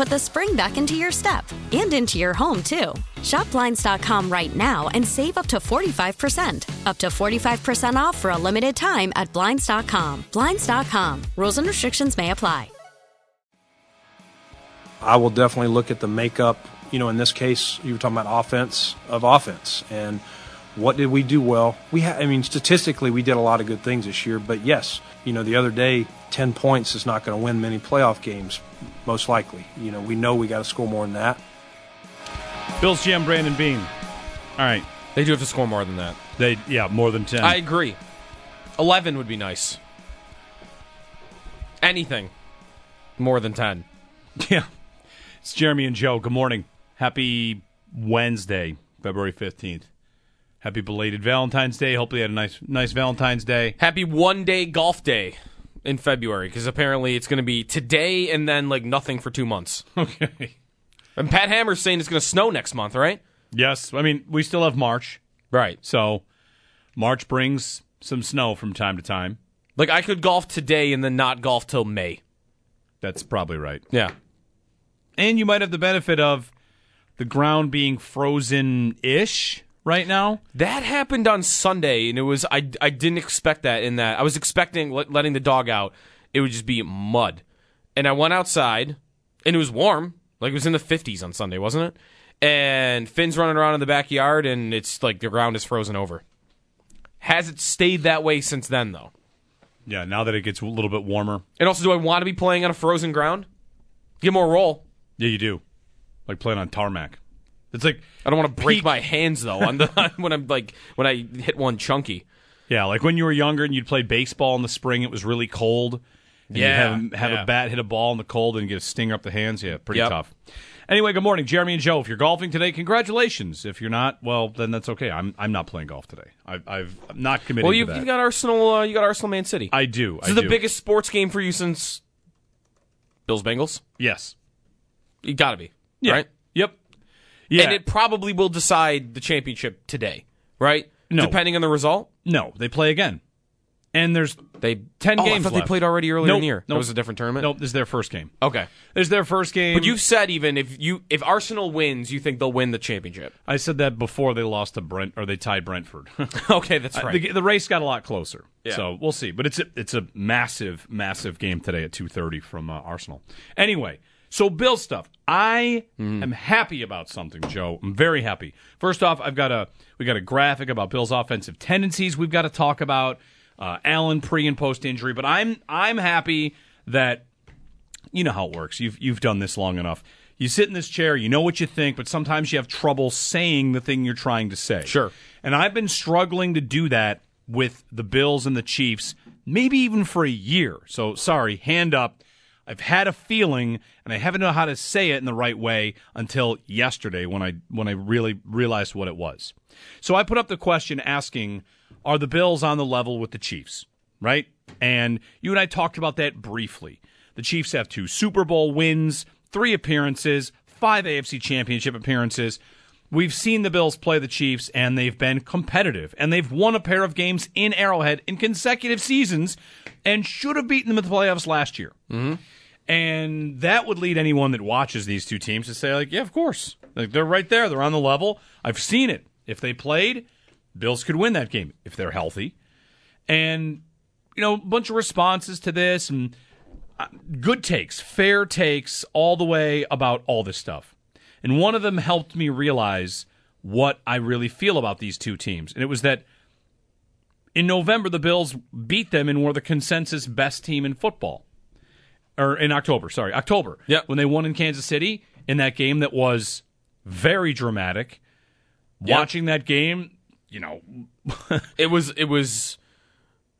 put the spring back into your step and into your home, too. Shop Blinds.com right now and save up to 45%. Up to 45% off for a limited time at Blinds.com. Blinds.com. Rules and restrictions may apply. I will definitely look at the makeup. You know, in this case, you were talking about offense of offense, and what did we do well? We, ha- I mean, statistically, we did a lot of good things this year. But yes, you know, the other day, ten points is not going to win many playoff games, most likely. You know, we know we got to score more than that. Bills GM Brandon Beane. All right, They do have to score more than that. they yeah more than ten. I agree. 11 would be nice. Anything more than 10. yeah, it's Jeremy and Joe. Good morning. Happy Wednesday, February fifteenth. Happy belated Valentine's Day. Hopefully, you had a nice nice Valentine's Day. Happy one day golf day in February because apparently it's going to be today and then like nothing for two months. Okay. And Pat Hammer's saying it's going to snow next month, right? Yes, I mean we still have March, Right. so March brings some snow from time to time. Like I could golf today and then not golf till May. That's probably right. Yeah. And you might have the benefit of the ground being frozen ish right now. That happened on Sunday, and it was I, I didn't expect that. In that I was expecting let, letting the dog out, it would just be mud, and I went outside, and it was warm, like it was in the fifties on Sunday, wasn't it? And Finn's running around in the backyard, and it's like the ground is frozen over. Has it stayed that way since then, though? Yeah, now that it gets a little bit warmer. And also, do I want to be playing on a frozen ground? Get more roll. Yeah, you do. Like playing on tarmac. It's like I don't want to break Peak- my hands though on the when I'm like when I hit one chunky. yeah, like when you were younger and you'd play baseball in the spring, it was really cold. And you'd Yeah, have, have yeah. a bat hit a ball in the cold and get a stinger up the hands. Yeah, pretty Yep. tough. Anyway, good morning, Jeremy and Joe. If you're golfing today, congratulations. If you're not, well, then that's okay. I'm I'm not playing golf today. I've, I've I'm not committed. Well, you've, you've got Arsenal. Uh, you got Arsenal, Man City. I do. This I is the biggest sports game for you since Bills Bengals. Yes. You got to be Yeah. right. Yeah. And it probably will decide the championship today, right? No. Depending on the result. no, they play again. And there's They 10 oh, games I thought they played already earlier Nope, in the year. That nope. was a different tournament. nope. This is their first game. Okay, This is their first game. but you've said even if you if Arsenal wins, you think they'll win the championship. I said that before they lost to Brent or they tied Brentford. okay, that's right. the, the race got a lot closer. Yeah. So we'll see. But it's a, it's a massive, massive game today at 2.30 from uh, Arsenal. Anyway, so Bill stuff. I Mm-hmm. am happy about something, Joe. I'm very happy. First off, I've got a we got a graphic about Bill's offensive tendencies we've got to talk about. Uh, Allen pre and post injury, but I'm I'm happy that you know how it works. You've you've done this long enough. You sit in this chair, you know what you think, but sometimes you have trouble saying the thing you're trying to say. Sure. And I've been struggling to do that with the Bills and the Chiefs, maybe even for a year. So sorry, hand up. I've had a feeling, and I haven't known how to say it in the right way until yesterday when I when I really realized what it was. So I put up the question asking, are the Bills on the level with the Chiefs? Right? And you and I talked about that briefly. The Chiefs have two Super Bowl wins, three appearances, five AFC championship appearances. We've seen the Bills play the Chiefs, and they've been competitive, and they've won a pair of games in Arrowhead in consecutive seasons, and should have beaten them in the playoffs last year. And that would lead anyone that watches these two teams to say, like, yeah, of course. Like they're right there. They're on the level. I've seen it. If they played, Bills could win that game if they're healthy. And, you know, a bunch of responses to this and uh, good takes, fair takes all the way about all this stuff. And one of them helped me realize what I really feel about these two teams. And it was that in November, the Bills beat them and were the consensus best team in football. Or in October, sorry, October. Yep. When they won in Kansas City in that game that was very dramatic. Yep. Watching that game, you know, It was it was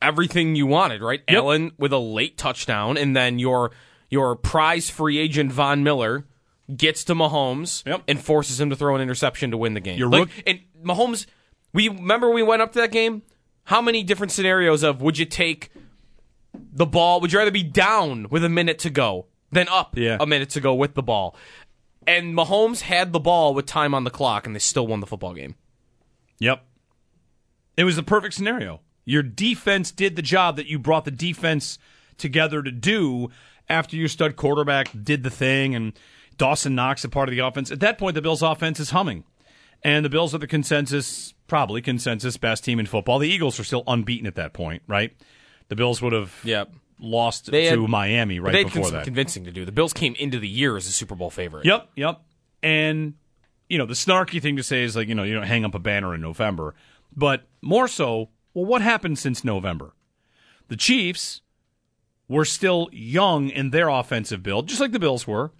everything you wanted, right? Yep. Allen with a late touchdown, and then your your prize free agent Von Miller gets to Mahomes Yep. and forces him to throw an interception to win the game. Your Like, rook- and Mahomes, we remember we went up to that game. How many different scenarios of would you take the ball? Would you rather be down with a minute to go than up Yeah. a minute to go with the ball? And Mahomes had the ball with time on the clock, and they still won the football game. Yep. It was the perfect scenario. Your defense did the job that you brought the defense together to do after your stud quarterback did the thing and Dawson Knox a part of the offense. At that point, the Bills' offense is humming. And the Bills are the consensus, probably consensus best team in football. The Eagles are still unbeaten at that point, right? The Bills would have Yep. lost They had- to Miami But right they had before con- that. convincing to do. The Bills came into the year as a Super Bowl favorite. Yep, yep. And you know, the snarky thing to say is like, you know, you don't hang up a banner in November. But more so, well, what happened since November? The Chiefs were still young in their offensive build, just like the Bills were.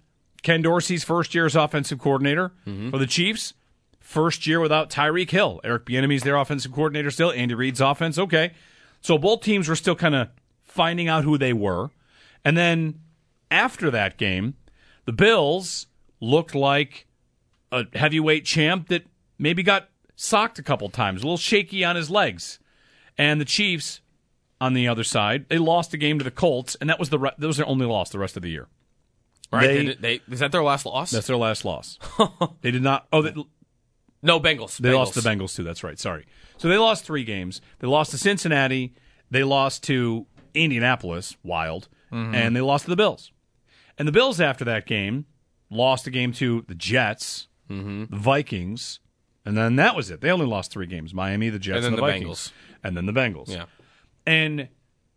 Ken Dorsey's first year as offensive coordinator mm-hmm. for the Chiefs. First year without Tyreek Hill. Eric Bieniemy's their offensive coordinator still. Andy Reid's offense. Okay. So both teams were still kind of finding out who they were. And then after that game, the Bills looked like a heavyweight champ that maybe got socked a couple times, a little shaky on his legs. And the Chiefs, on the other side, they lost a game to the Colts, and that was the re- that was their only loss the rest of the year. Right? They- They, they, is that their last loss? That's their last loss. they did not. Oh, they, no, Bengals. they Bengals. lost the Bengals too. That's right. Sorry. So they lost three games. They lost to Cincinnati. They lost to Indianapolis, wild, mm-hmm. and they lost to the Bills. And the Bills after that game lost a game to the Jets, mm-hmm. the Vikings, and then that was it. They only lost three games: Miami, the Jets, And then the, the Vikings, and then the Bengals. Yeah. And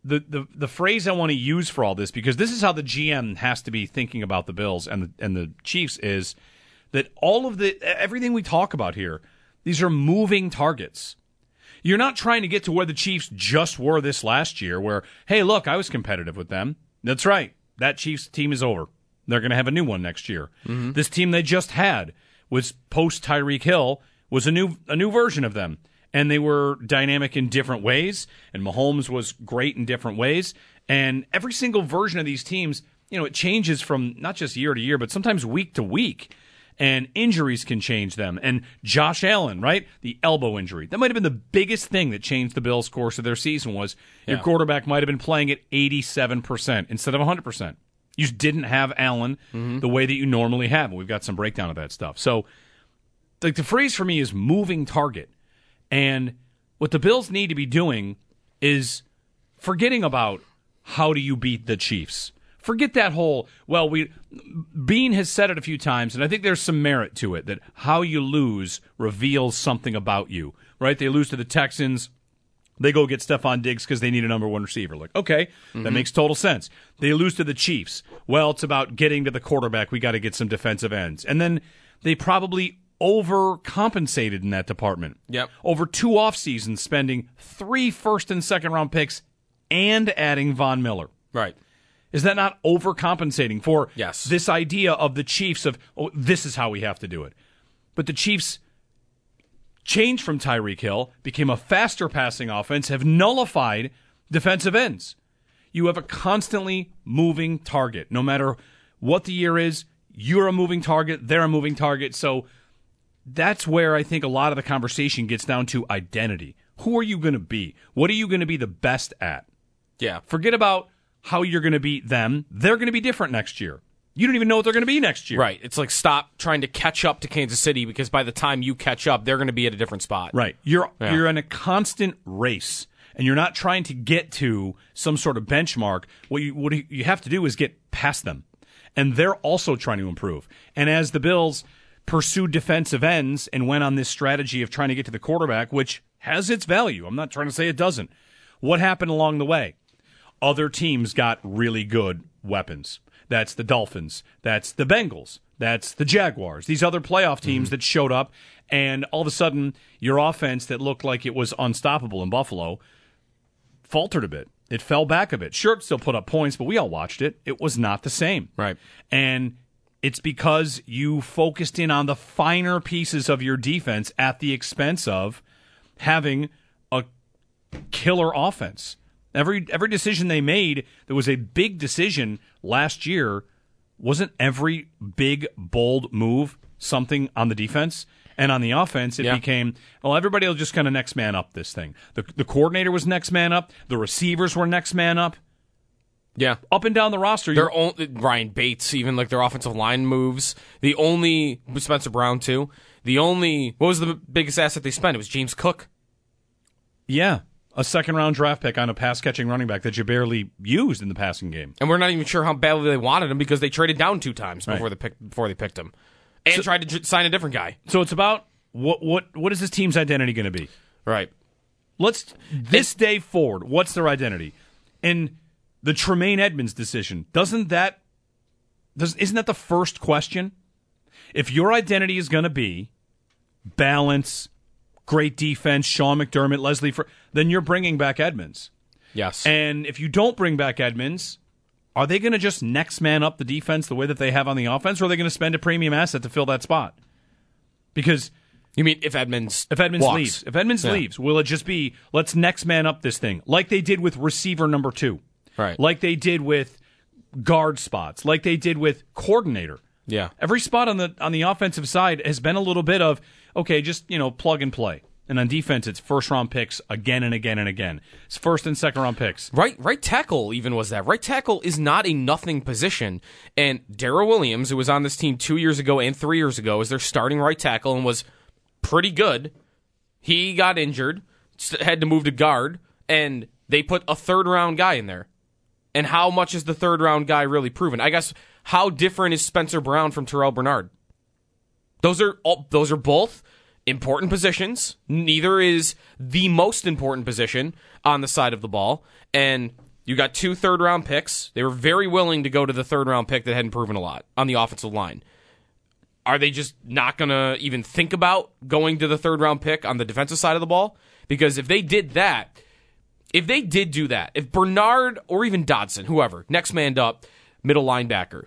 the, the the phrase I want to use for all this because this is how the GM has to be thinking about the Bills and the and the Chiefs is that all of the everything we talk about here these are moving targets. You're not trying to get to where the Chiefs just were this last year where hey look I was competitive with them. That's right. That Chiefs team is over. They're going to have a new one next year. Mm-hmm. This team they just had was post Tyreek Hill was a new a new version of them and they were dynamic in different ways and Mahomes was great in different ways. And every single version of these teams you know it changes from not just year to year but sometimes week to week. And injuries can change them. And Josh Allen right? The elbow injury. That might have been the biggest thing that changed the Bills course of their season was your Yeah. quarterback might have been playing at 87% instead of 100% you just didn't have Allen mm-hmm. the way that you normally have and we've got some breakdown of that stuff. So like the phrase for me is moving target. And what the Bills need to be doing is forgetting about how do you beat the Chiefs. Forget that whole well we Beane has said it a few times and I think there's some merit to it that how you lose reveals something about you. Right? They lose to the Texans they go get Stefon Diggs because they need a number one receiver. Like, okay, that mm-hmm. makes total sense. They lose to the Chiefs. Well, it's about getting to the quarterback. We got to get some defensive ends. And then they probably overcompensated in that department. Yep. Over two off seasons, spending three first and second round picks and adding Von Miller. Right. Is that not overcompensating for Yes. this idea of the Chiefs of, oh, this is how we have to do it? But the Chiefs changed from Tyreek Hill, became a faster passing offense, have nullified defensive ends. You have a constantly moving target. No matter what the year is, you're a moving target, they're a moving target. So that's where I think a lot of the conversation gets down to identity. Who are you going to be? What are you going to be the best at? Yeah. Forget about how you're going to beat them. They're going to be different next year. You don't even know what they're going to be next year. Right. It's like stop trying to catch up to Kansas City because by the time you catch up, they're going to be at a different spot. Right. You're Yeah. you're in a constant race and you're not trying to get to some sort of benchmark. What you what you have to do is get past them. and they're also trying to improve. And as the Bills pursued defensive ends and went on this strategy of trying to get to the quarterback, which has its value, I'm not trying to say it doesn't. What happened along the way? Other teams got really good weapons. That's the Dolphins. That's the Bengals. That's the Jaguars. These other playoff teams mm-hmm. that showed up, and all of a sudden, your offense that looked like it was unstoppable in Buffalo faltered a bit. It fell back a bit. Sure, it still put up points, but we all watched it. It was not the same. Right. And it's because you focused in on the finer pieces of your defense at the expense of having a killer offense. Every every decision they made, there was a big decision last year. Wasn't every big bold move something on the defense? And on the offense, it Yeah. became well. Everybody will just kind of next man up this thing. The the coordinator was next man up. The receivers were next man up. Yeah. Up and down the roster, Their own Ryan Bates, even like their offensive line moves. The only Spencer Brown too. The only what was the biggest asset they spent? It was James Cook. Yeah, a second round draft pick on a pass catching running back that you barely used in the passing game. and we're not even sure how badly they wanted him because they traded down two times before Right. they picked before they picked him, and tried to sign a different guy. So it's about what what what is this team's identity going to be? Right. Let's this day forward. What's their identity? And the Tremaine Edmunds decision doesn't that does isn't that the first question? If your identity is going to be balance, great defense, Sean McDermott, Leslie, Fr- then you're bringing back Edmunds. Yes. And if you don't bring back Edmunds, are they going to just next man up the defense the way that they have on the offense, or are they going to spend a premium asset to fill that spot? Because you mean if Edmunds if Edmunds walks. leaves, if Edmunds Yeah. leaves, will it just be let's next man up this thing, like they did with receiver number two, Right. Like they did with guard spots, like they did with coordinator. Yeah. Every spot on the on the offensive side has been a little bit of okay, just you know plug and play. And on defense, it's first round picks again and again and again. It's first and second round picks. Right, right tackle even was that. Right tackle is not a nothing position. And Daryl Williams, who was on this team two years ago and three years ago, is their starting right tackle and was pretty good. He got injured, had to move to guard, and they put a third round guy in there. And how much is the third round guy really proven? I guess how different is Spencer Brown from Terrel Bernard? Those are all, those are both important positions. Neither is the most important position on the side of the ball. And you got two third round picks. They were very willing to go to the third round pick that hadn't proven a lot on the offensive line. Are they just not going to even think about going to the third round pick on the defensive side of the ball? Because if they did that, if they did do that, if Bernard or even Dodson, whoever, next man up, middle linebacker,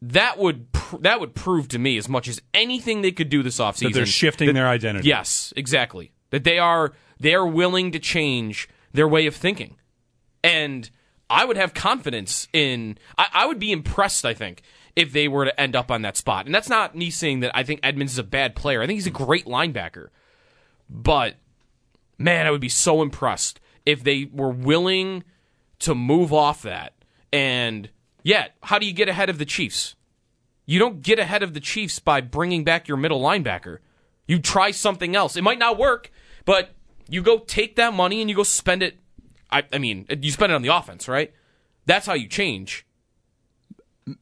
that would pr- that would prove to me as much as anything they could do this offseason That they're shifting that- their identity. Yes, exactly. That they are they are willing to change their way of thinking, and I would have confidence in. I, I would be impressed. I think if they were to end up on that spot, and that's not me saying that I think Edmunds is a bad player. I think he's a great linebacker, but man, I would be so impressed if they were willing to move off that. And yet, how do you get ahead of the Chiefs? You don't get ahead of the Chiefs by bringing back your middle linebacker. You try something else. It might not work, but you go take that money and you go spend it. I, I mean, you spend it on the offense, right? That's how you change.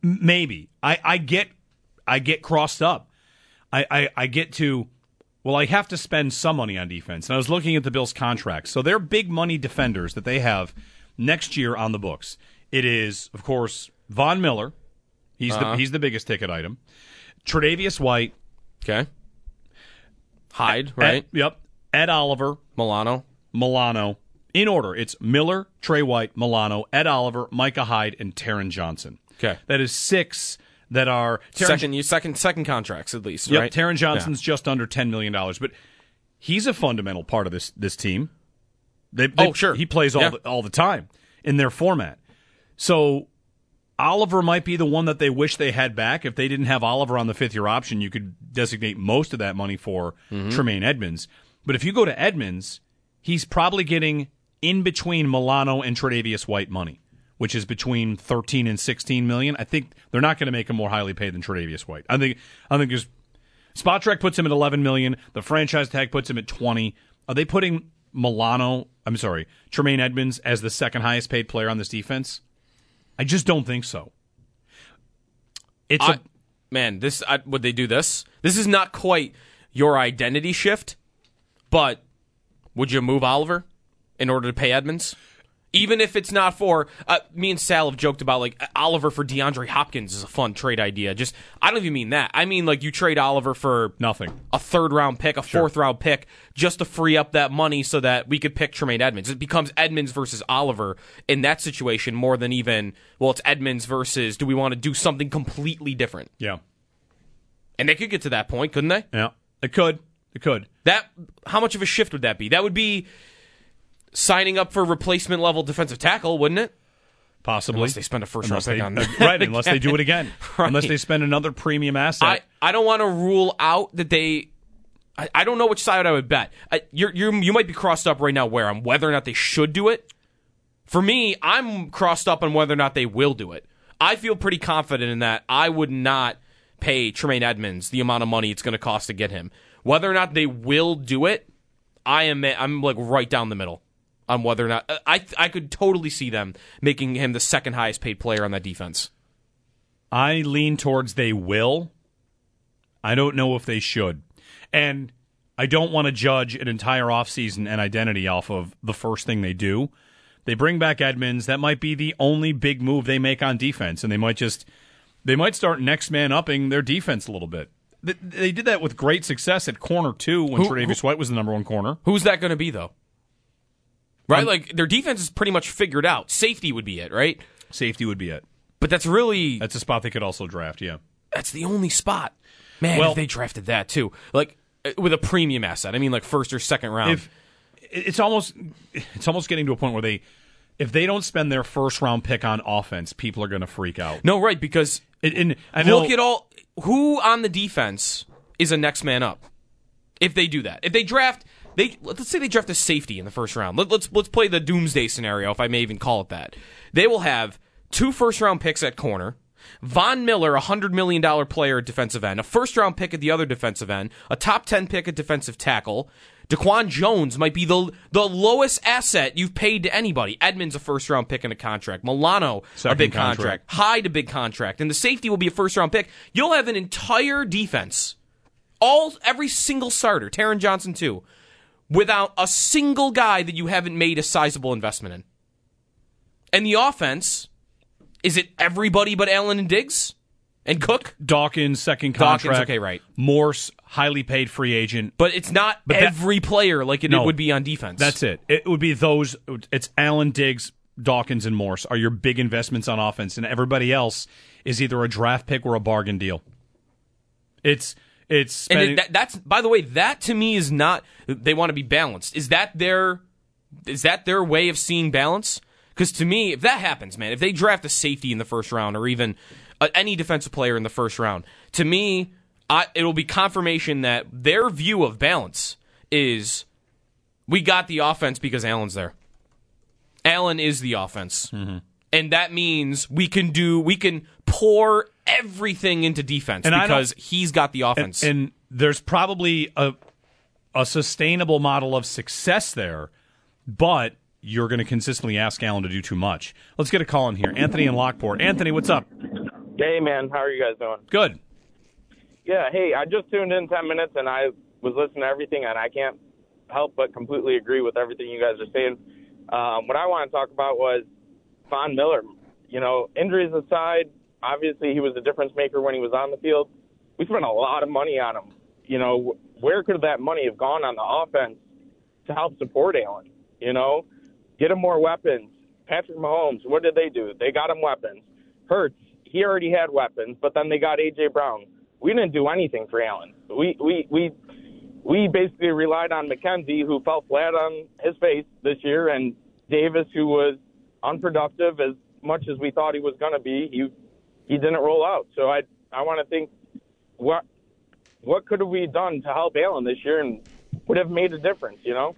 maybe I, I get I get crossed up. I, I, I get to well, I have to spend some money on defense. And I was looking at the Bills' contracts. So they're big money defenders that they have next year on the books. It is, of course, Von Miller. He's the uh-huh. he's the biggest ticket item. Tre'Davious White, Okay. Hyde, right? Ed, yep. Ed Oliver, Milano. Milano. In order, it's Miller, Trey White, Milano, Ed Oliver, Micah Hyde, and Taron Johnson. Okay. That is six that are Taron- Second, you second second contracts at least, Yep, right? Taron Johnson's just under ten million dollars, but he's a fundamental part of this this team. They, they- Oh, sure. he plays all Yeah. the, all the time in their format. So Oliver might be the one that they wish they had back. If they didn't have Oliver on the fifth year option, you could designate most of that money for Mm-hmm. Tremaine Edmunds. But if you go to Edmunds, he's probably getting in between Milano and Tre'Davious White money, which is between thirteen and sixteen million. I think they're not going to make him more highly paid than Tre'Davious White. I think I think there's Spotrac puts him at 11 million. The franchise tag puts him at 20. Are they putting Milano, I'm sorry, Tremaine Edmunds as the second highest paid player on this defense? I just don't think so. It's I, a man, this I, would they do this? This is not quite your identity shift, but would you move Oliver in order to pay Edmunds? Even if it's not for uh, me and Sal have joked about like Oliver for DeAndre Hopkins is a fun trade idea. Just I don't even mean that. I mean like you trade Oliver for nothing. a third round pick, a fourth round pick, just to free up that money so that we could pick Tremaine Edmunds. It becomes Edmunds versus Oliver in that situation more than even, well, it's Edmunds versus do we want to do something completely different? Yeah. And they could get to that point, couldn't they? Yeah. It could. It could. That how much of a shift would that be? That would be signing up for replacement level defensive tackle, wouldn't it? Possibly. Unless they spend a first Unless round pick on uh, right, unless they do it again. Right. Unless they spend another premium asset. I, I don't want to rule out that they. I, I don't know which side I would bet. I, you're, you're, you might be crossed up right now where on whether or not they should do it. For me, I'm crossed up on whether or not they will do it. I feel pretty confident in that. I would not pay Tremaine Edmunds the amount of money it's going to cost to get him. Whether or not they will do it, I am I'm like right down the middle on whether or not uh, I I could totally see them making him the second highest paid player on that defense. I lean towards they will. I don't know if they should. And I don't want to judge an entire offseason and identity off of the first thing they do. They bring back Edmunds. That might be the only big move they make on defense, and they might just they might start next man upping their defense a little bit. They, they did that with great success at corner too when Who- Tre'Davious White was the number one corner. Who's that going to be though? Right, Um, like their defense is pretty much figured out. Safety would be it, right? Safety would be it. But that's really That's a spot they could also draft. Yeah. that's the only spot. Man, Well- if they drafted that too, like uh, with a premium asset. I mean, like first or second round. if it's almost it's almost getting to a point where they if they don't spend their first round pick on offense, people are going to freak out. no, right? Because And, and I look at all who on the defense is a next man up. If they do that, if they draft, they let's say they draft a safety in the first round. Let, let's let's play the doomsday scenario, if I may even call it that. They will have two first round picks at corner. Von Miller, a $100 million player at defensive end, a first round pick at the other defensive end, a top 10 pick at defensive tackle. Daquan Jones might be the the lowest asset you've paid to anybody. Edmunds, a first round pick and a contract. Milano, a big contract. contract. Hyde, a big contract. And the safety will be a first round pick. You'll have an entire defense, all every single starter, Taron Johnson too, without a single guy that you haven't made a sizable investment in. And the offense, is it everybody but Allen and Diggs and Cook? Dawkins second contract. Dawkins, okay, right. Morse highly paid free agent. But it's not But that- every player like it, No. would be on defense. That's it. It would be those. It's Allen Diggs, Dawkins, and Morse are your big investments on offense, and everybody else is either a draft pick or a bargain deal. It's it's And it, that, that's by the way, that to me is not. They want to be balanced. Is that their? Is that their way of seeing balance? Because to me, if that happens, man, if they draft a safety in the first round or even uh, any defensive player in the first round, to me, I, it'll be confirmation that their view of balance is we got the offense because Allen's there. Allen is the offense. Mm-hmm. And that means we can do we can pour everything into defense And because he's got the offense. and there's probably a a sustainable model of success there, but you're going to consistently ask Allen to do too much. Let's get a call in here. Anthony in Lockport. Anthony, what's up? Hey, man, how are you guys doing? Good. Yeah, hey, I just tuned in 10 minutes and I was listening to everything, and I can't help but completely agree with everything you guys are saying. Um, what I want to talk about was Von Miller. You know, injuries aside, obviously he was a difference maker when he was on the field. We spent a lot of money on him. You know, where could that money have gone on the offense to help support Allen? You know, get him more weapons. Patrick Mahomes, what did they do? They got him weapons. Hurts, he already had weapons, but then they got AJ Brown. We didn't do anything for Allen. We we we we basically relied on McKenzie, who fell flat on his face this year, and Davis, who was unproductive as much as we thought he was going to be. He he didn't roll out. So I I want to think what what could have we done to help Allen this year and would have made a difference. You know.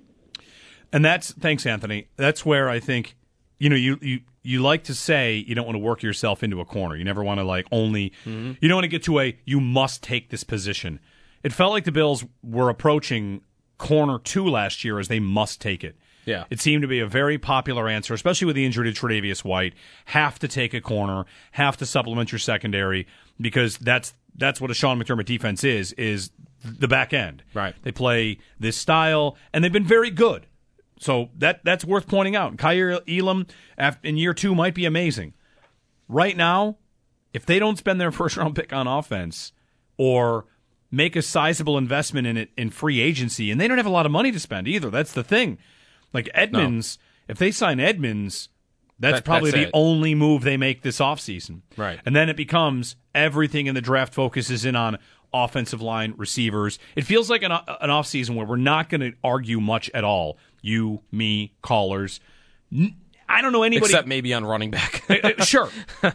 And that's thanks, Anthony. That's where I think you know you you you like to say you don't want to work yourself into a corner. You never want to like only mm-hmm. you don't want to get to a you must take this position. It felt like the Bills were approaching corner two last year as they must take it. Yeah. It seemed to be a very popular answer, especially with the injury to Tre'Davious White. Have to take a corner, have to supplement your secondary because that's that's what a Sean McDermott defense is is the back end. Right. They play this style, and they've been very good. So that that's worth pointing out. Kaiir Elam in year two might be amazing. Right now, if they don't spend their first round pick on offense or make a sizable investment in it in free agency, and they don't have a lot of money to spend either. That's the thing. Like Edmunds, if they sign Edmunds, that's That- probably that's the it. only move they make this offseason. Right. And then it becomes everything in the draft focuses in on offensive line receivers. It feels like an, an offseason where we're not going to argue much at all. You, me, callers. I don't know anybody. Except maybe on running back. Uh, sure. but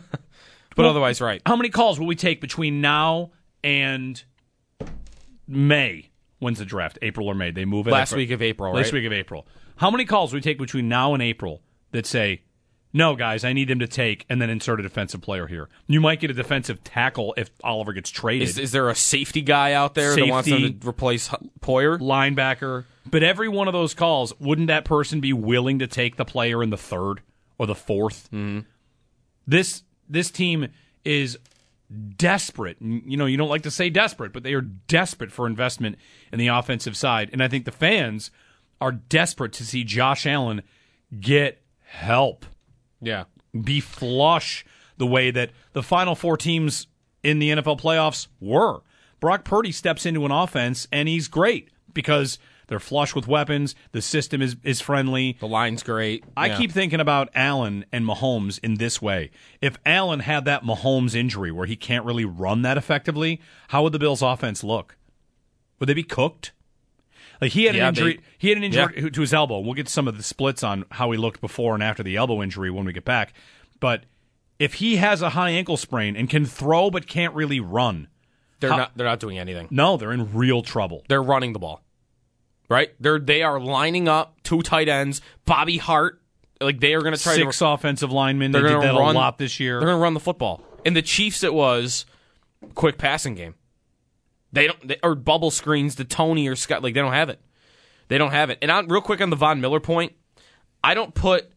Well, otherwise, right. How many calls will we take between now and May? When's the draft? April or May? They move it Last week of April, Last week of April. How many calls we take between now and April that say, "No, guys, I need him to take," and then insert a defensive player here? You might get a defensive tackle if Oliver gets traded. Is, is there a safety guy out there that wants them to replace Poyer? linebacker. But every one of those calls, wouldn't that person be willing to take the player in the third or the 4th Mm-hmm. This this team is desperate. You know, you don't like to say desperate, but they are desperate for investment in the offensive side. And I think the fans are desperate to see Josh Allen get help Yeah. be flush the way that the final four teams in the NFL playoffs were. Brock Purdy steps into an offense and he's great because they're flush with weapons. The system is, is friendly. The line's great. I Yeah. keep thinking about Allen and Mahomes in this way. If Allen had that Mahomes injury where he can't really run that effectively, how would the Bills' offense look? Would they be cooked? Like he had Yeah, an injury. they- he had an injury to his elbow. We'll get some of the splits on how he looked before and after the elbow injury when we get back. But if he has a high ankle sprain and can throw but can't really run, They're How- not. They're not doing anything. no, they're in real trouble. They're running the ball. Right. They're they are lining up two tight ends. Bobby Hart. Like they are going to try Six to. offensive linemen. They They're did going that to run a lot this year. They're going to run the football. In the Chiefs, it was quick passing game. They don't they, or bubble screens to Toney or Scott. Like they don't have it. They don't have it. And on, real quick on the Von Miller point, I don't put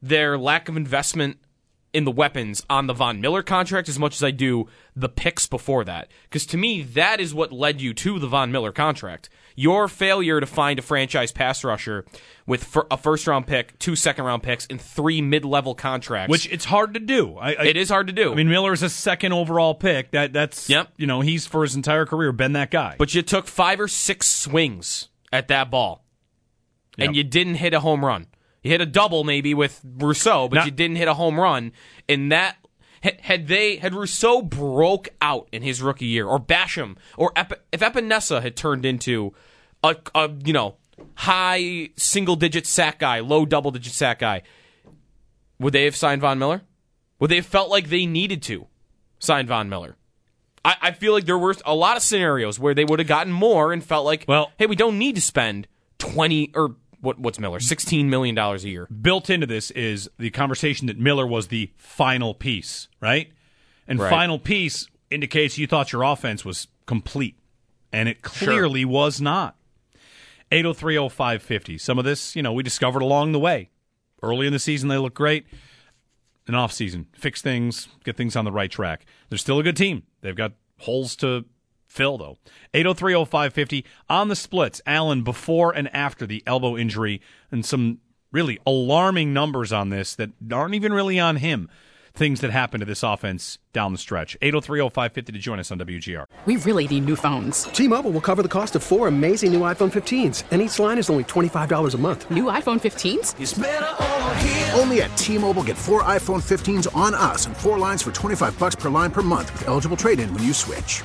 their lack of investment in the weapons on the Von Miller contract as much as I do the picks before that. Because to me, that is what led you to the Von Miller contract. Your failure to find a franchise pass rusher with a first round pick, two second round picks, and three mid level contracts. which it's hard to do. I, I, it is hard to do. I mean, Miller is a second overall pick. That that's Yep. You know, he's for his entire career been that guy. but you took five or six swings at that ball, and you didn't hit a home run. You hit a double maybe with Rousseau, but Now- you didn't hit a home run. And that had- had they had Rousseau broke out in his rookie year, or Basham, or Ep- if Epenesa had turned into a, a you know high single digit sack guy, low double digit sack guy, would they have signed Von Miller? Would they have felt like they needed to sign Von Miller? I, I feel like there were a lot of scenarios where they would have gotten more and felt like, Well- hey, we don't need to spend twenty or what? What's Miller? Sixteen million dollars a year. built into this is the conversation that Miller was the final piece, right? And Right. final piece indicates you thought your offense was complete, and it clearly was not. 8030550. Some of this, you know, we discovered along the way. Early in the season, they look great. An off season, fix things, get things on the right track. They're still a good team. They've got holes to fill, though. 8030550 on the splits. Allen before and after the elbow injury, and some really alarming numbers on this that aren't even really on him. Things that happen to this offense down the stretch. 8030550 to join us on WGR. We really need new phones. T-Mobile will cover the cost of four amazing new iPhone 15s, and each line is only $25 a month. New iPhone 15s? Only at T-Mobile get four iPhone 15s on us and four lines for 25 bucks per line per month with eligible trade-in when you switch.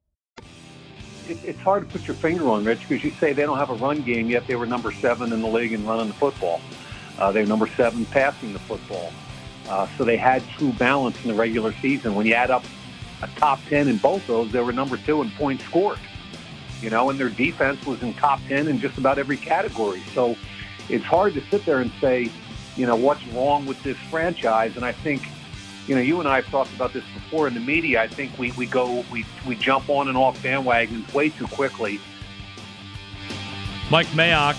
It, it's hard to put your finger on, Rich, because you say they don't have a run game yet. They were number seven in the league in running the football. Uh, they were number seven passing the football. Uh, so they had true balance in the regular season. When you add up a top 10 in both those, they were number two in points scored. You know, and their defense was in top 10 in just about every category. So it's hard to sit there and say, you know, what's wrong with this franchise. And I think, you know, you and I have talked about this before in the media. I think we, we go, we, we jump on and off bandwagons way too quickly. Mike Mayock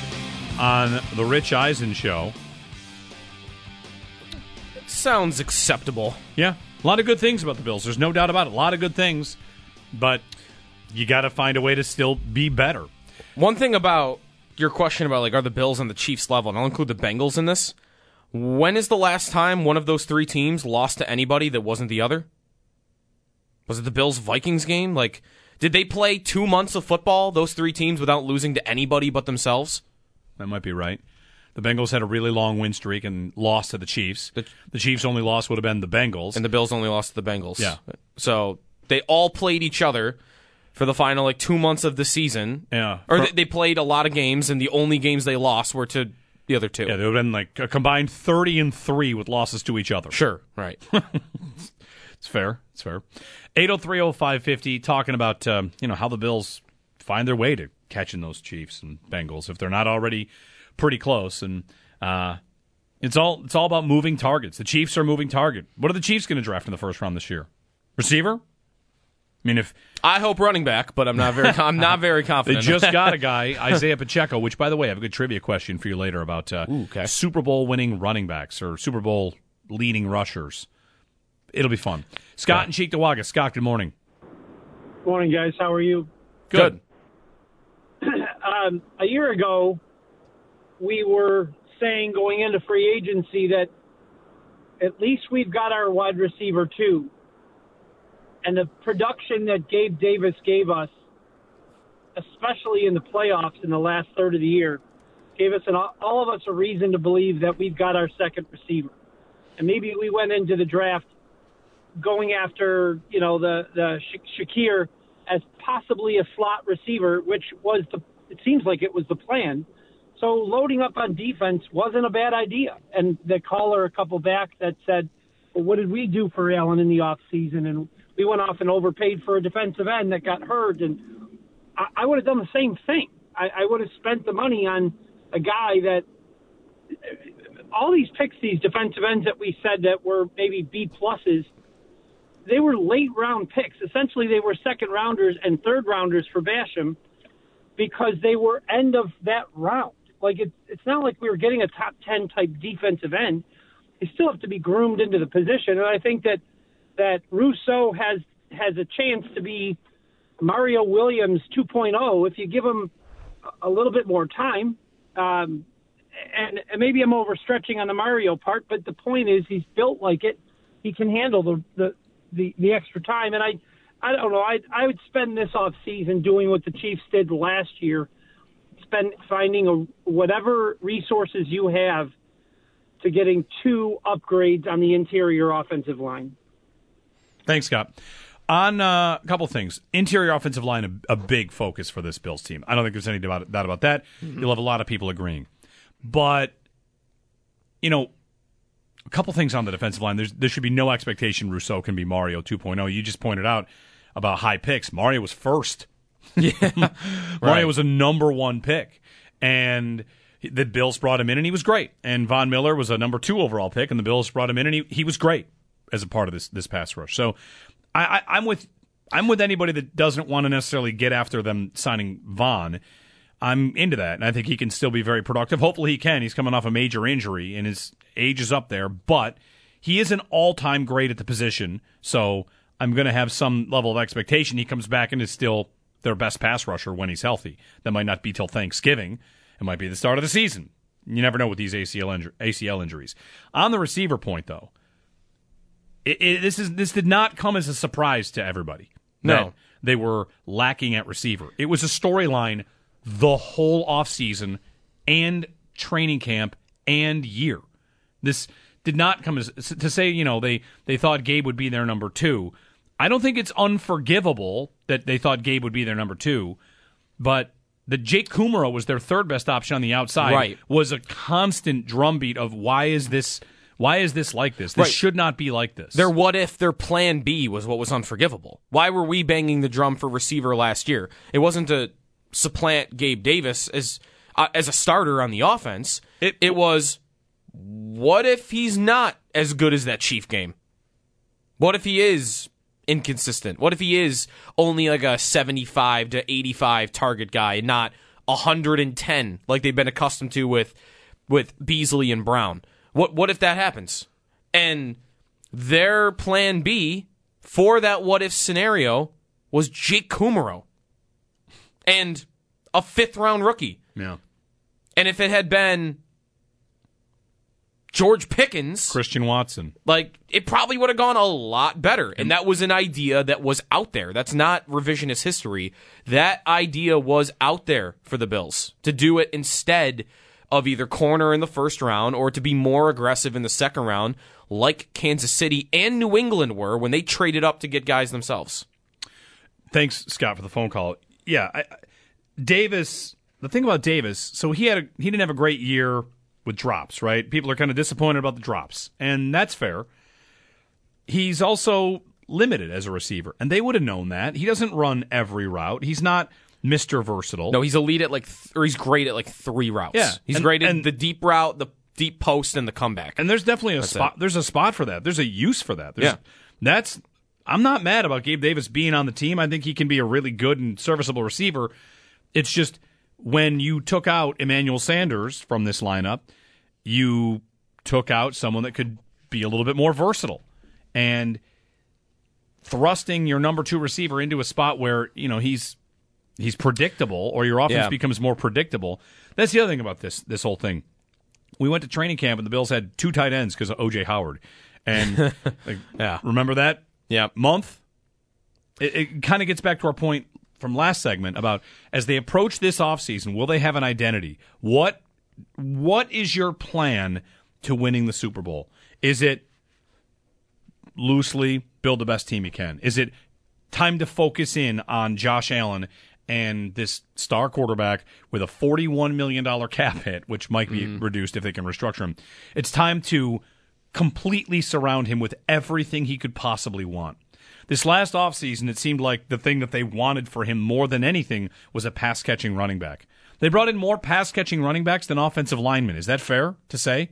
on The Rich Eisen Show. Sounds acceptable. Yeah. A lot of good things about the Bills. There's no doubt about it. A lot of good things. But you got to find a way to still be better. One thing about your question about like are the Bills on the Chiefs level, and I'll include the Bengals in this. When is the last time one of those three teams lost to anybody that wasn't the other? Was it the Bills Vikings game? Like, did they play two months of football, those three teams, without losing to anybody but themselves? That might be right. The Bengals had a really long win streak and lost to the Chiefs. The, the Chiefs' only loss would have been the Bengals. And the Bills only lost to the Bengals. Yeah. So they all played each other for the final like two months of the season. Yeah. Or they, they played a lot of games, and the only games they lost were to the other two. Yeah, they would have been like a combined 30 and 3 with losses to each other. Sure, right. it's fair. It's fair. 8030550 talking about um, you know how the Bills find their way to catching those Chiefs and Bengals if they're not already pretty close and uh, it's all it's all about moving targets. The Chiefs are moving target. What are the Chiefs going to draft in the first round this year? Receiver? I mean, if I hope running back, but I'm not very I'm not very confident. they just got a guy, Isaiah Pacheco, which by the way, I have a good trivia question for you later about uh, Ooh, okay. Super Bowl winning running backs or Super Bowl leading rushers. It'll be fun. Scott and Cheektowaga. Scott, good morning. Good Morning, guys. How are you? Good. um, a year ago, we were saying going into free agency that at least we've got our wide receiver too. And the production that Gabe Davis gave us, especially in the playoffs in the last third of the year, gave us an, all of us a reason to believe that we've got our second receiver. And maybe we went into the draft going after, you know, the the Sha- Shakir as possibly a slot receiver, which was the it seems like it was the plan. So loading up on defense wasn't a bad idea. And the caller a couple back that said, well, "What did we do for Allen in the off season?" And we went off and overpaid for a defensive end that got hurt. And I, I would have done the same thing. I, I would have spent the money on a guy that all these picks, these defensive ends that we said that were maybe B pluses, they were late round picks. Essentially, they were second rounders and third rounders for Basham because they were end of that round. Like it's it's not like we were getting a top ten type defensive end. They still have to be groomed into the position, and I think that that Rousseau has has a chance to be Mario Williams 2.0 if you give him a little bit more time. Um, and, and maybe I'm overstretching on the Mario part, but the point is he's built like it. He can handle the the, the, the extra time, and I I don't know. I I would spend this off season doing what the Chiefs did last year, spend finding a, whatever resources you have to getting two upgrades on the interior offensive line. Thanks, Scott. On uh, a couple things, interior offensive line, a, a, big focus for this Bills team. I don't think there's any doubt about, about that. Mm-hmm. You'll have a lot of people agreeing. But, you know, a couple things on the defensive line. There's, there should be no expectation Rousseau can be Mario 2.0. You just pointed out about high picks. Mario was first. Yeah. Mario right. was a number one pick. And the Bills brought him in, and he was great. And Von Miller was a number two overall pick, and the Bills brought him in, and he, he was great as a part of this this pass rush. So I, I, am with I'm with anybody that doesn't want to necessarily get after them signing Von. I'm into that, and I think he can still be very productive. Hopefully, he can. He's coming off a major injury, and his age is up there, but he is an all time great at the position. So I'm going to have some level of expectation. He comes back and is still their best pass rusher when he's healthy. That might not be till Thanksgiving. It might be the start of the season. You never know with these ACL, inju- ACL injuries. On the receiver point, though, it, it, this is this did not come as a surprise to everybody. No, they were lacking at receiver. It was a storyline the whole offseason and training camp and year. This did not come as to say, you know, they they thought Gabe would be their number 2. I don't think it's unforgivable that they thought Gabe would be their number 2, but the Jake Kumerow was their third best option on the outside right. was a constant drumbeat of why is this why is this like this? This right. should not be like this. Their what if, their plan B was what was unforgivable. Why were we banging the drum for receiver last year? It wasn't to supplant Gabe Davis as uh, as a starter on the offense. It, it was what if he's not as good as that Chief game? What if he is inconsistent? What if he is only like a 75 to 85 target guy and not 110 like they've been accustomed to with with Beasley and Brown? What what if that happens? And their plan B for that what if scenario was Jake Kumerow and a fifth round rookie. Yeah. And if it had been George Pickens, Christian Watson, like it probably would have gone a lot better. And that was an idea that was out there. That's not revisionist history. That idea was out there for the Bills to do it instead of either corner in the first round or to be more aggressive in the second round, like Kansas City and New England were when they traded up to get guys themselves. Thanks, Scott, for the phone call. Yeah, I, Davis. The thing about Davis, so he had a, he didn't have a great year with drops, right? People are kind of disappointed about the drops, and that's fair. He's also limited as a receiver, and they would have known that. He doesn't run every route. He's not Mr. Versatile. No, he's elite at like, th- or he's great at like three routes. Yeah, he's and, great at and, the deep route, the deep post, and the comeback. And there's definitely a that's spot. It. There's a spot for that. There's a use for that. There's, yeah, that's. I'm not mad about Gabe Davis being on the team. I think he can be a really good and serviceable receiver. It's just when you took out Emmanuel Sanders from this lineup, you took out someone that could be a little bit more versatile, and thrusting your number two receiver into a spot where you know he's he's predictable or your offense Yeah. becomes more predictable. That's the other thing about this this whole thing. We went to training camp and the Bills had two tight ends because of OJ Howard, and like, Yeah. remember that Yeah. month. It, it kind of gets back to our point from last segment about as they approach this offseason, will they have an identity? What what is your plan to winning the Super Bowl? Is it loosely build the best team you can? Is it time to focus in on Josh Allen and this star quarterback with a $41 million cap hit, which might be mm-hmm. reduced if they can restructure him? It's time to completely surround him with everything he could possibly want. This last offseason, it seemed like the thing that they wanted for him more than anything was a pass catching running back. They brought in more pass catching running backs than offensive linemen. Is that fair to say?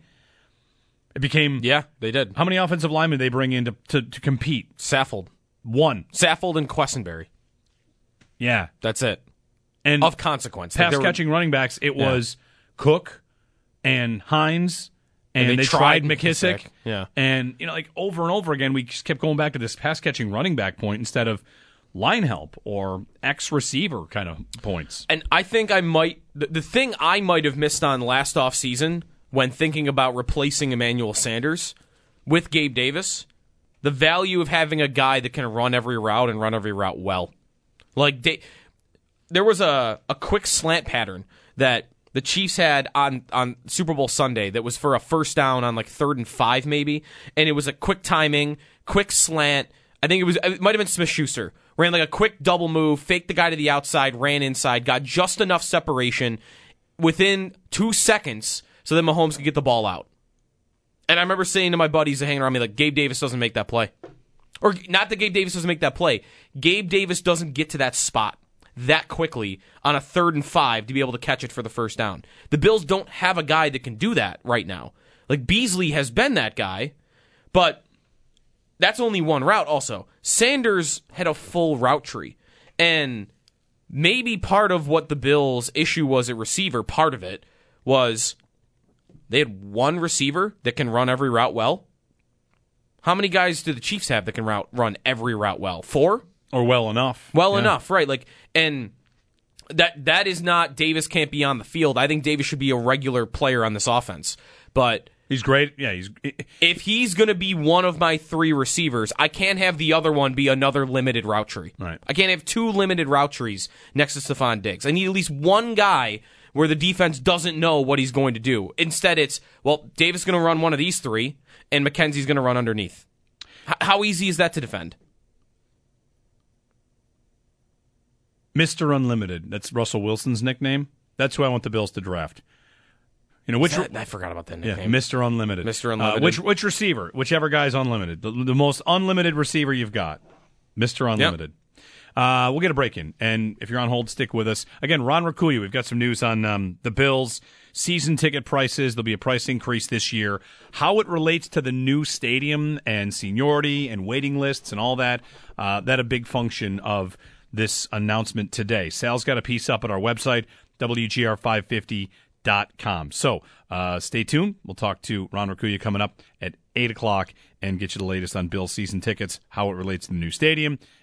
It became Yeah, they did. how many offensive linemen did they bring in to, to, to compete? Saffold, One. Saffold, and Quessenberry. Yeah. That's it. And Of consequence, Like, pass were- catching running backs, it Yeah. was Cook and Hines and, And they, they tried, tried McKissic. McKissic. Yeah. And you know, like over and over again, we just kept going back to this pass catching running back point instead of line help or X receiver kind of points. And I think I might the, the thing I might have missed on last off season when thinking about replacing Emmanuel Sanders with Gabe Davis, the value of having a guy that can run every route and run every route well. Like they, there was a, a quick slant pattern that the Chiefs had on on Super Bowl Sunday that was for a first down on like third and five maybe, and it was a quick timing, quick slant I think it was it might have been Smith Schuster. Ran like a quick double move, faked the guy to the outside, ran inside, got just enough separation within two seconds so that Mahomes could get the ball out. And I remember saying to my buddies that hanging around me, like, Gabe Davis doesn't make that play. Or not that Gabe Davis doesn't make that play. Gabe Davis doesn't get to that spot that quickly on a third and five to be able to catch it for the first down. The Bills don't have a guy that can do that right now. Like Beasley has been that guy, but that's only one route also. Sanders had a full route tree. And maybe part of what the Bills' issue was at receiver, part of it was they had one receiver that can run every route well. How many guys do the Chiefs have that can route run every route well? Four? Or well enough. Well Yeah. enough, right? Like and that that is not Davis can't be on the field. I think Davis should be a regular player on this offense. But He's great. Yeah, he's if he's going to be one of my three receivers, I can't have the other one be another limited route tree. Right. I can't have two limited route trees next to Stefon Diggs. I need at least one guy where the defense doesn't know what he's going to do. Instead, it's well, Davis is going to run one of these three, and McKenzie's going to run underneath. H- how easy is that to defend? Mr. Unlimited. That's Russell Wilson's nickname. That's who I want the Bills to draft. You know which that- I forgot about that yeah, nickname. Mr. Unlimited. Mr. Uh, Unlimited. which which receiver? Whichever guy's unlimited. The, the most unlimited receiver you've got. Mr. Unlimited. Uh, we'll get a break in, and if you're on hold, stick with us. Again, Ron Raccuia, we've got some news on um, the Bills season ticket prices. There'll be a price increase this year. How it relates to the new stadium and seniority and waiting lists and all that. Uh, that a big function of this announcement today. Sal's got a piece up at our website, WGR550.com. So uh, stay tuned. We'll talk to Ron Raccuia coming up at 8 o'clock and get you the latest on Bill season tickets, how it relates to the new stadium,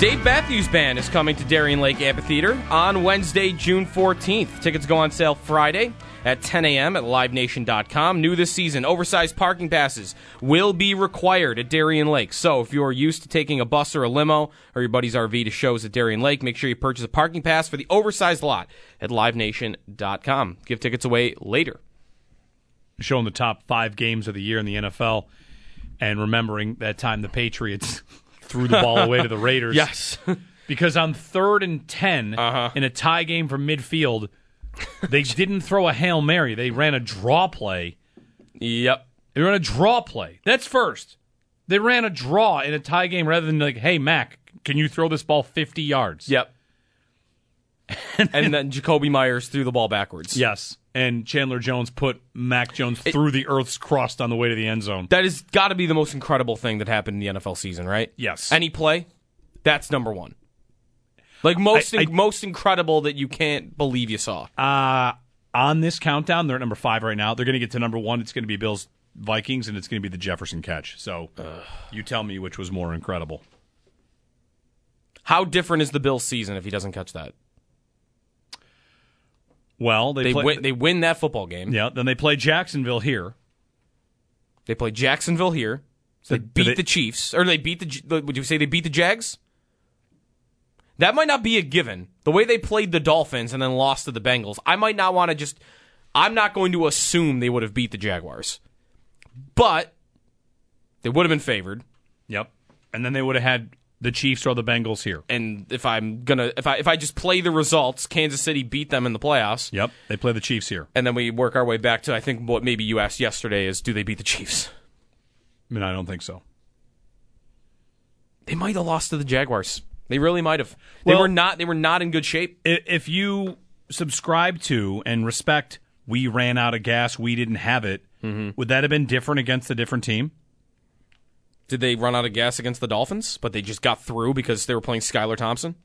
Dave Matthews Band is coming to Darien Lake Amphitheater on Wednesday, June 14th. Tickets go on sale Friday at 10 a.m. at livenation.com. New this season, oversized parking passes will be required at Darien Lake. So if you're used to taking a bus or a limo or your buddy's RV to shows at Darien Lake, make sure you purchase a parking pass for the oversized lot at livenation.com. Give tickets away later. showing the top five games of the year in the NFL, and remembering that time the Patriots threw the ball away to the Raiders. Yes. because on third and 10 Uh-huh. in a tie game from midfield, they didn't throw a hail mary. They ran a draw play. Yep. They ran a draw play. That's first. They ran a draw in a tie game rather than like, hey Mac, can you throw this ball fifty yards? Yep. and then Jakobi Meyers threw the ball backwards. Yes. And Chandler Jones put Mac Jones through the earth's crust on the way to the end zone. That has got to be the most incredible thing that happened in the NFL season, right? Yes. Any play, that's number one. Like most, I- I- most incredible that you can't believe you saw. Uh, on this countdown, they're at number five right now. They're going to get to number one. It's going to be Bills Vikings, and it's going to be the Jefferson catch. So you tell me which was more incredible. How different is the Bills' season if he doesn't catch that? Well, they, They play, win. They win that football game. Yeah, then they play Jacksonville here. They play Jacksonville here. So they did beat they- the Chiefs, or they beat the. Would you say they beat the Jags? That might not be a given. The way they played the Dolphins and then lost to the Bengals, I might not want to just. I'm not going to assume they would have beat the Jaguars, but they would have been favored. Yep. And then they would have had the Chiefs or the Bengals here. And if I'm gonna, if I if I just play the results, Kansas City beat them in the playoffs. Yep. They play the Chiefs here. And then we work our way back to I think what maybe you asked yesterday is do they beat the Chiefs? I mean, I don't think so. They might have lost to the Jaguars. They really might have. They Well- were not. They were not in good shape. If you subscribe to and respect, we ran out of gas, we didn't have it. Mm-hmm. Would that have been different against a different team? Did they run out of gas against the Dolphins? But they just got through because they were playing Skylar Thompson.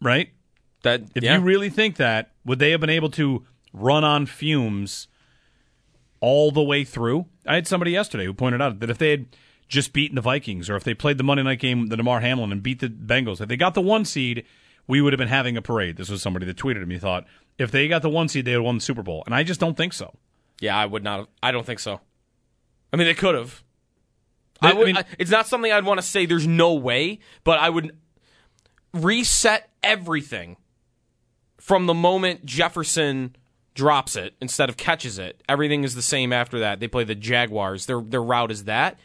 Right. That If yeah. you really think that, would they have been able to run on fumes all the way through? I had somebody yesterday who pointed out that if they had just beaten the Vikings, or if they played the Monday night game, the Damar Hamlin, and beat the Bengals, if they got the one seed, we would have been having a parade. This was somebody that tweeted at me. Thought if they got the one seed, they would have won the Super Bowl, and I just don't think so. yeah, I would not. Have, I don't think so. I mean, they could have. I I would. mean- I- it's not something I'd want to say. There's no way, but I would reset everything from the moment Jefferson drops it instead of catches it. Everything is the same after that. They play the Jaguars. Their their route is that.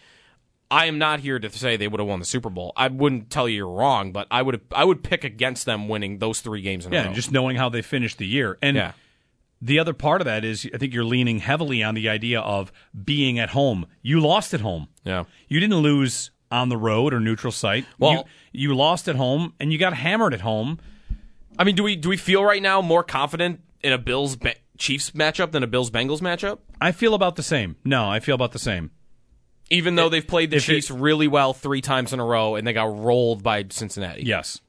I am not here to say they would have won the Super Bowl. I wouldn't tell you you're wrong, but I would I would pick against them winning those three games in a Yeah, row. and just knowing how they finished the year. And Yeah. The other part of that is I think you're leaning heavily on the idea of being at home. You lost at home. Yeah. You didn't lose on the road or neutral site. Well- you, you lost at home and you got hammered at home. I mean, do we do we feel right now more confident in a Bills Chiefs matchup than a Bills Bengals matchup? I feel about the same. No, I feel about the same. Even though they've played the if it- Chiefs really well three times in a row and they got rolled by Cincinnati. Yes.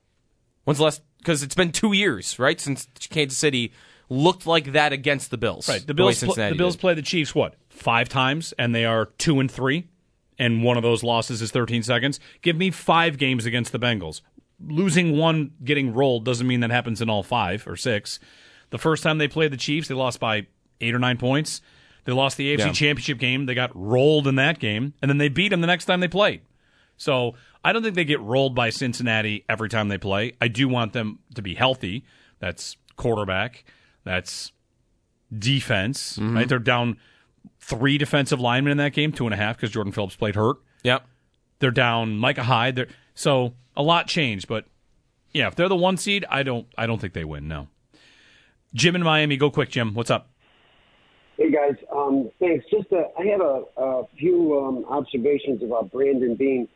When's the last? Because it's been two years, right, since Kansas City looked like that against the Bills. Right. The Bills pl- the Bills did. play the Chiefs what? 5 times and they are 2 and 3 and one of those losses is 13 seconds. Give me 5 games against the Bengals. Losing one getting rolled doesn't mean that happens in all 5 or 6. The first time they played the Chiefs, they lost by 8 or 9 points. They lost the AFC Yeah. Championship game. They got rolled in that game and then they beat them the next time they played. So, I don't think they get rolled by Cincinnati every time they play. I do want them to be healthy. That's quarterback. That's defense, Mm-hmm. right? They're down three defensive linemen in that game, two and a half because Jordan Phillips played hurt. Yep. They're down Micah Hyde. They're, so a lot changed, but yeah, if they're the one seed, I don't, I don't think they win. No. Jim in Miami, go quick, Jim. What's up? Hey guys, um, thanks. Just a, I have a, a few um, observations about Brandon Beane,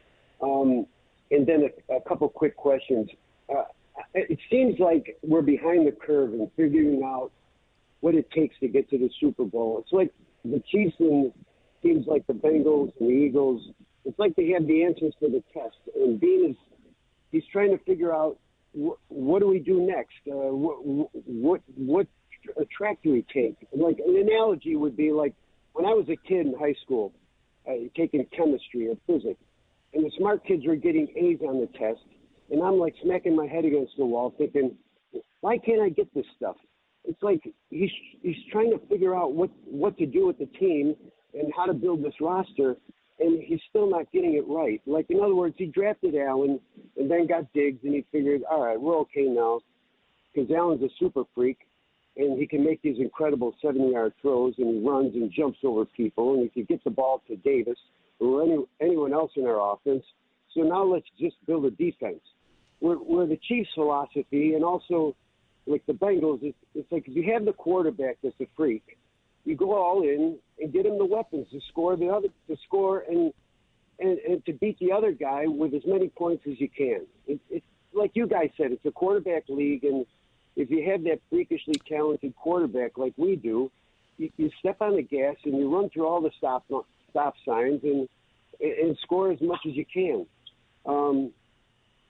um, and then a, a couple quick questions. Uh, it seems like we're behind the curve in figuring out what it takes to get to the Super Bowl. It's like the Chiefs and teams like the Bengals and the Eagles. It's like they have the answers for the test, and Beane is he's trying to figure out wh- what do we do next? Uh, what what what track do we take? Like an analogy would be like when I was a kid in high school, uh, taking chemistry or physics, and the smart kids were getting A's on the test, and I'm like smacking my head against the wall, thinking, why can't I get this stuff? It's like he's he's trying to figure out what what to do with the team and how to build this roster, and he's still not getting it right. Like in other words, he drafted Allen and then got Diggs, and he figured, all right, we're okay now, because Allen's a super freak, and he can make these incredible 70-yard throws, and he runs and jumps over people, and he can get the ball to Davis or any, anyone else in our offense. So now let's just build a defense. Where, where the Chiefs' philosophy, and also like the Bengals, it's, it's like if you have the quarterback that's a freak, you go all in and get him the weapons to score the other to score and and, and to beat the other guy with as many points as you can. It, it's like you guys said, it's a quarterback league, and if you have that freakishly talented quarterback like we do, you, you step on the gas and you run through all the stop stop signs and and score as much as you can. Um,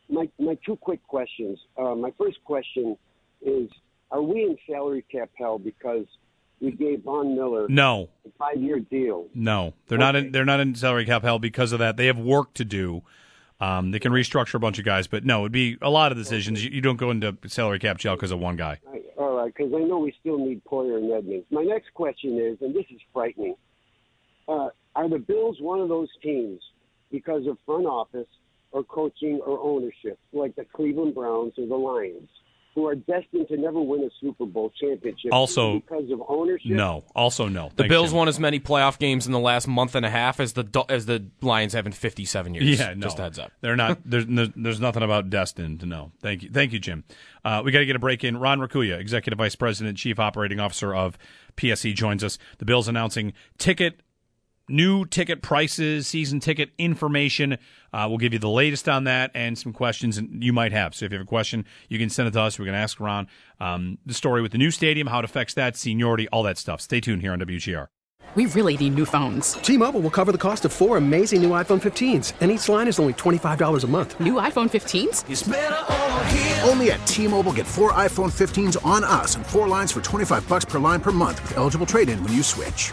my my two quick questions. Uh, my first question is: Are we in salary cap hell because we gave Von Miller No. a five year deal? No, they're not. In, they're not in salary cap hell because of that. They have work to do. Um, they can restructure a bunch of guys, but no, it'd be a lot of decisions. You, you don't go into salary cap jail because of one guy. All right, because I know we still need Poyer and Edmunds. My next question is, and this is frightening: uh, Are the Bills one of those teams because of front office or coaching or ownership, like the Cleveland Browns or the Lions, who are destined to never win a Super Bowl championship? Also- because of ownership. No, also no. The Thanks, Bills Jim. won as many playoff games in the last month and a half as the as the Lions have in 57 years. Yeah, no. Just a heads up. They're not. There's, there's there's nothing about destined to know. Thank you, thank you, Jim. Uh, we got to get a break in. Ron Raccuia, Executive Vice President, Chief Operating Officer of PSE, joins us. The Bills announcing ticket new ticket prices, season ticket information. Uh, we'll give you the latest on that and some questions you might have. So if you have a question, you can send it to us. We're going to ask around um, the story with the new stadium, how it affects that, seniority, all that stuff. Stay tuned here on WGR. We really need new phones. T-Mobile will cover the cost of four amazing new iPhone 15s, and each line is only $25 a month. New iPhone 15s? Only at T-Mobile get four iPhone 15s on us and four lines for 25 bucks per line per month with eligible trade-in when you switch.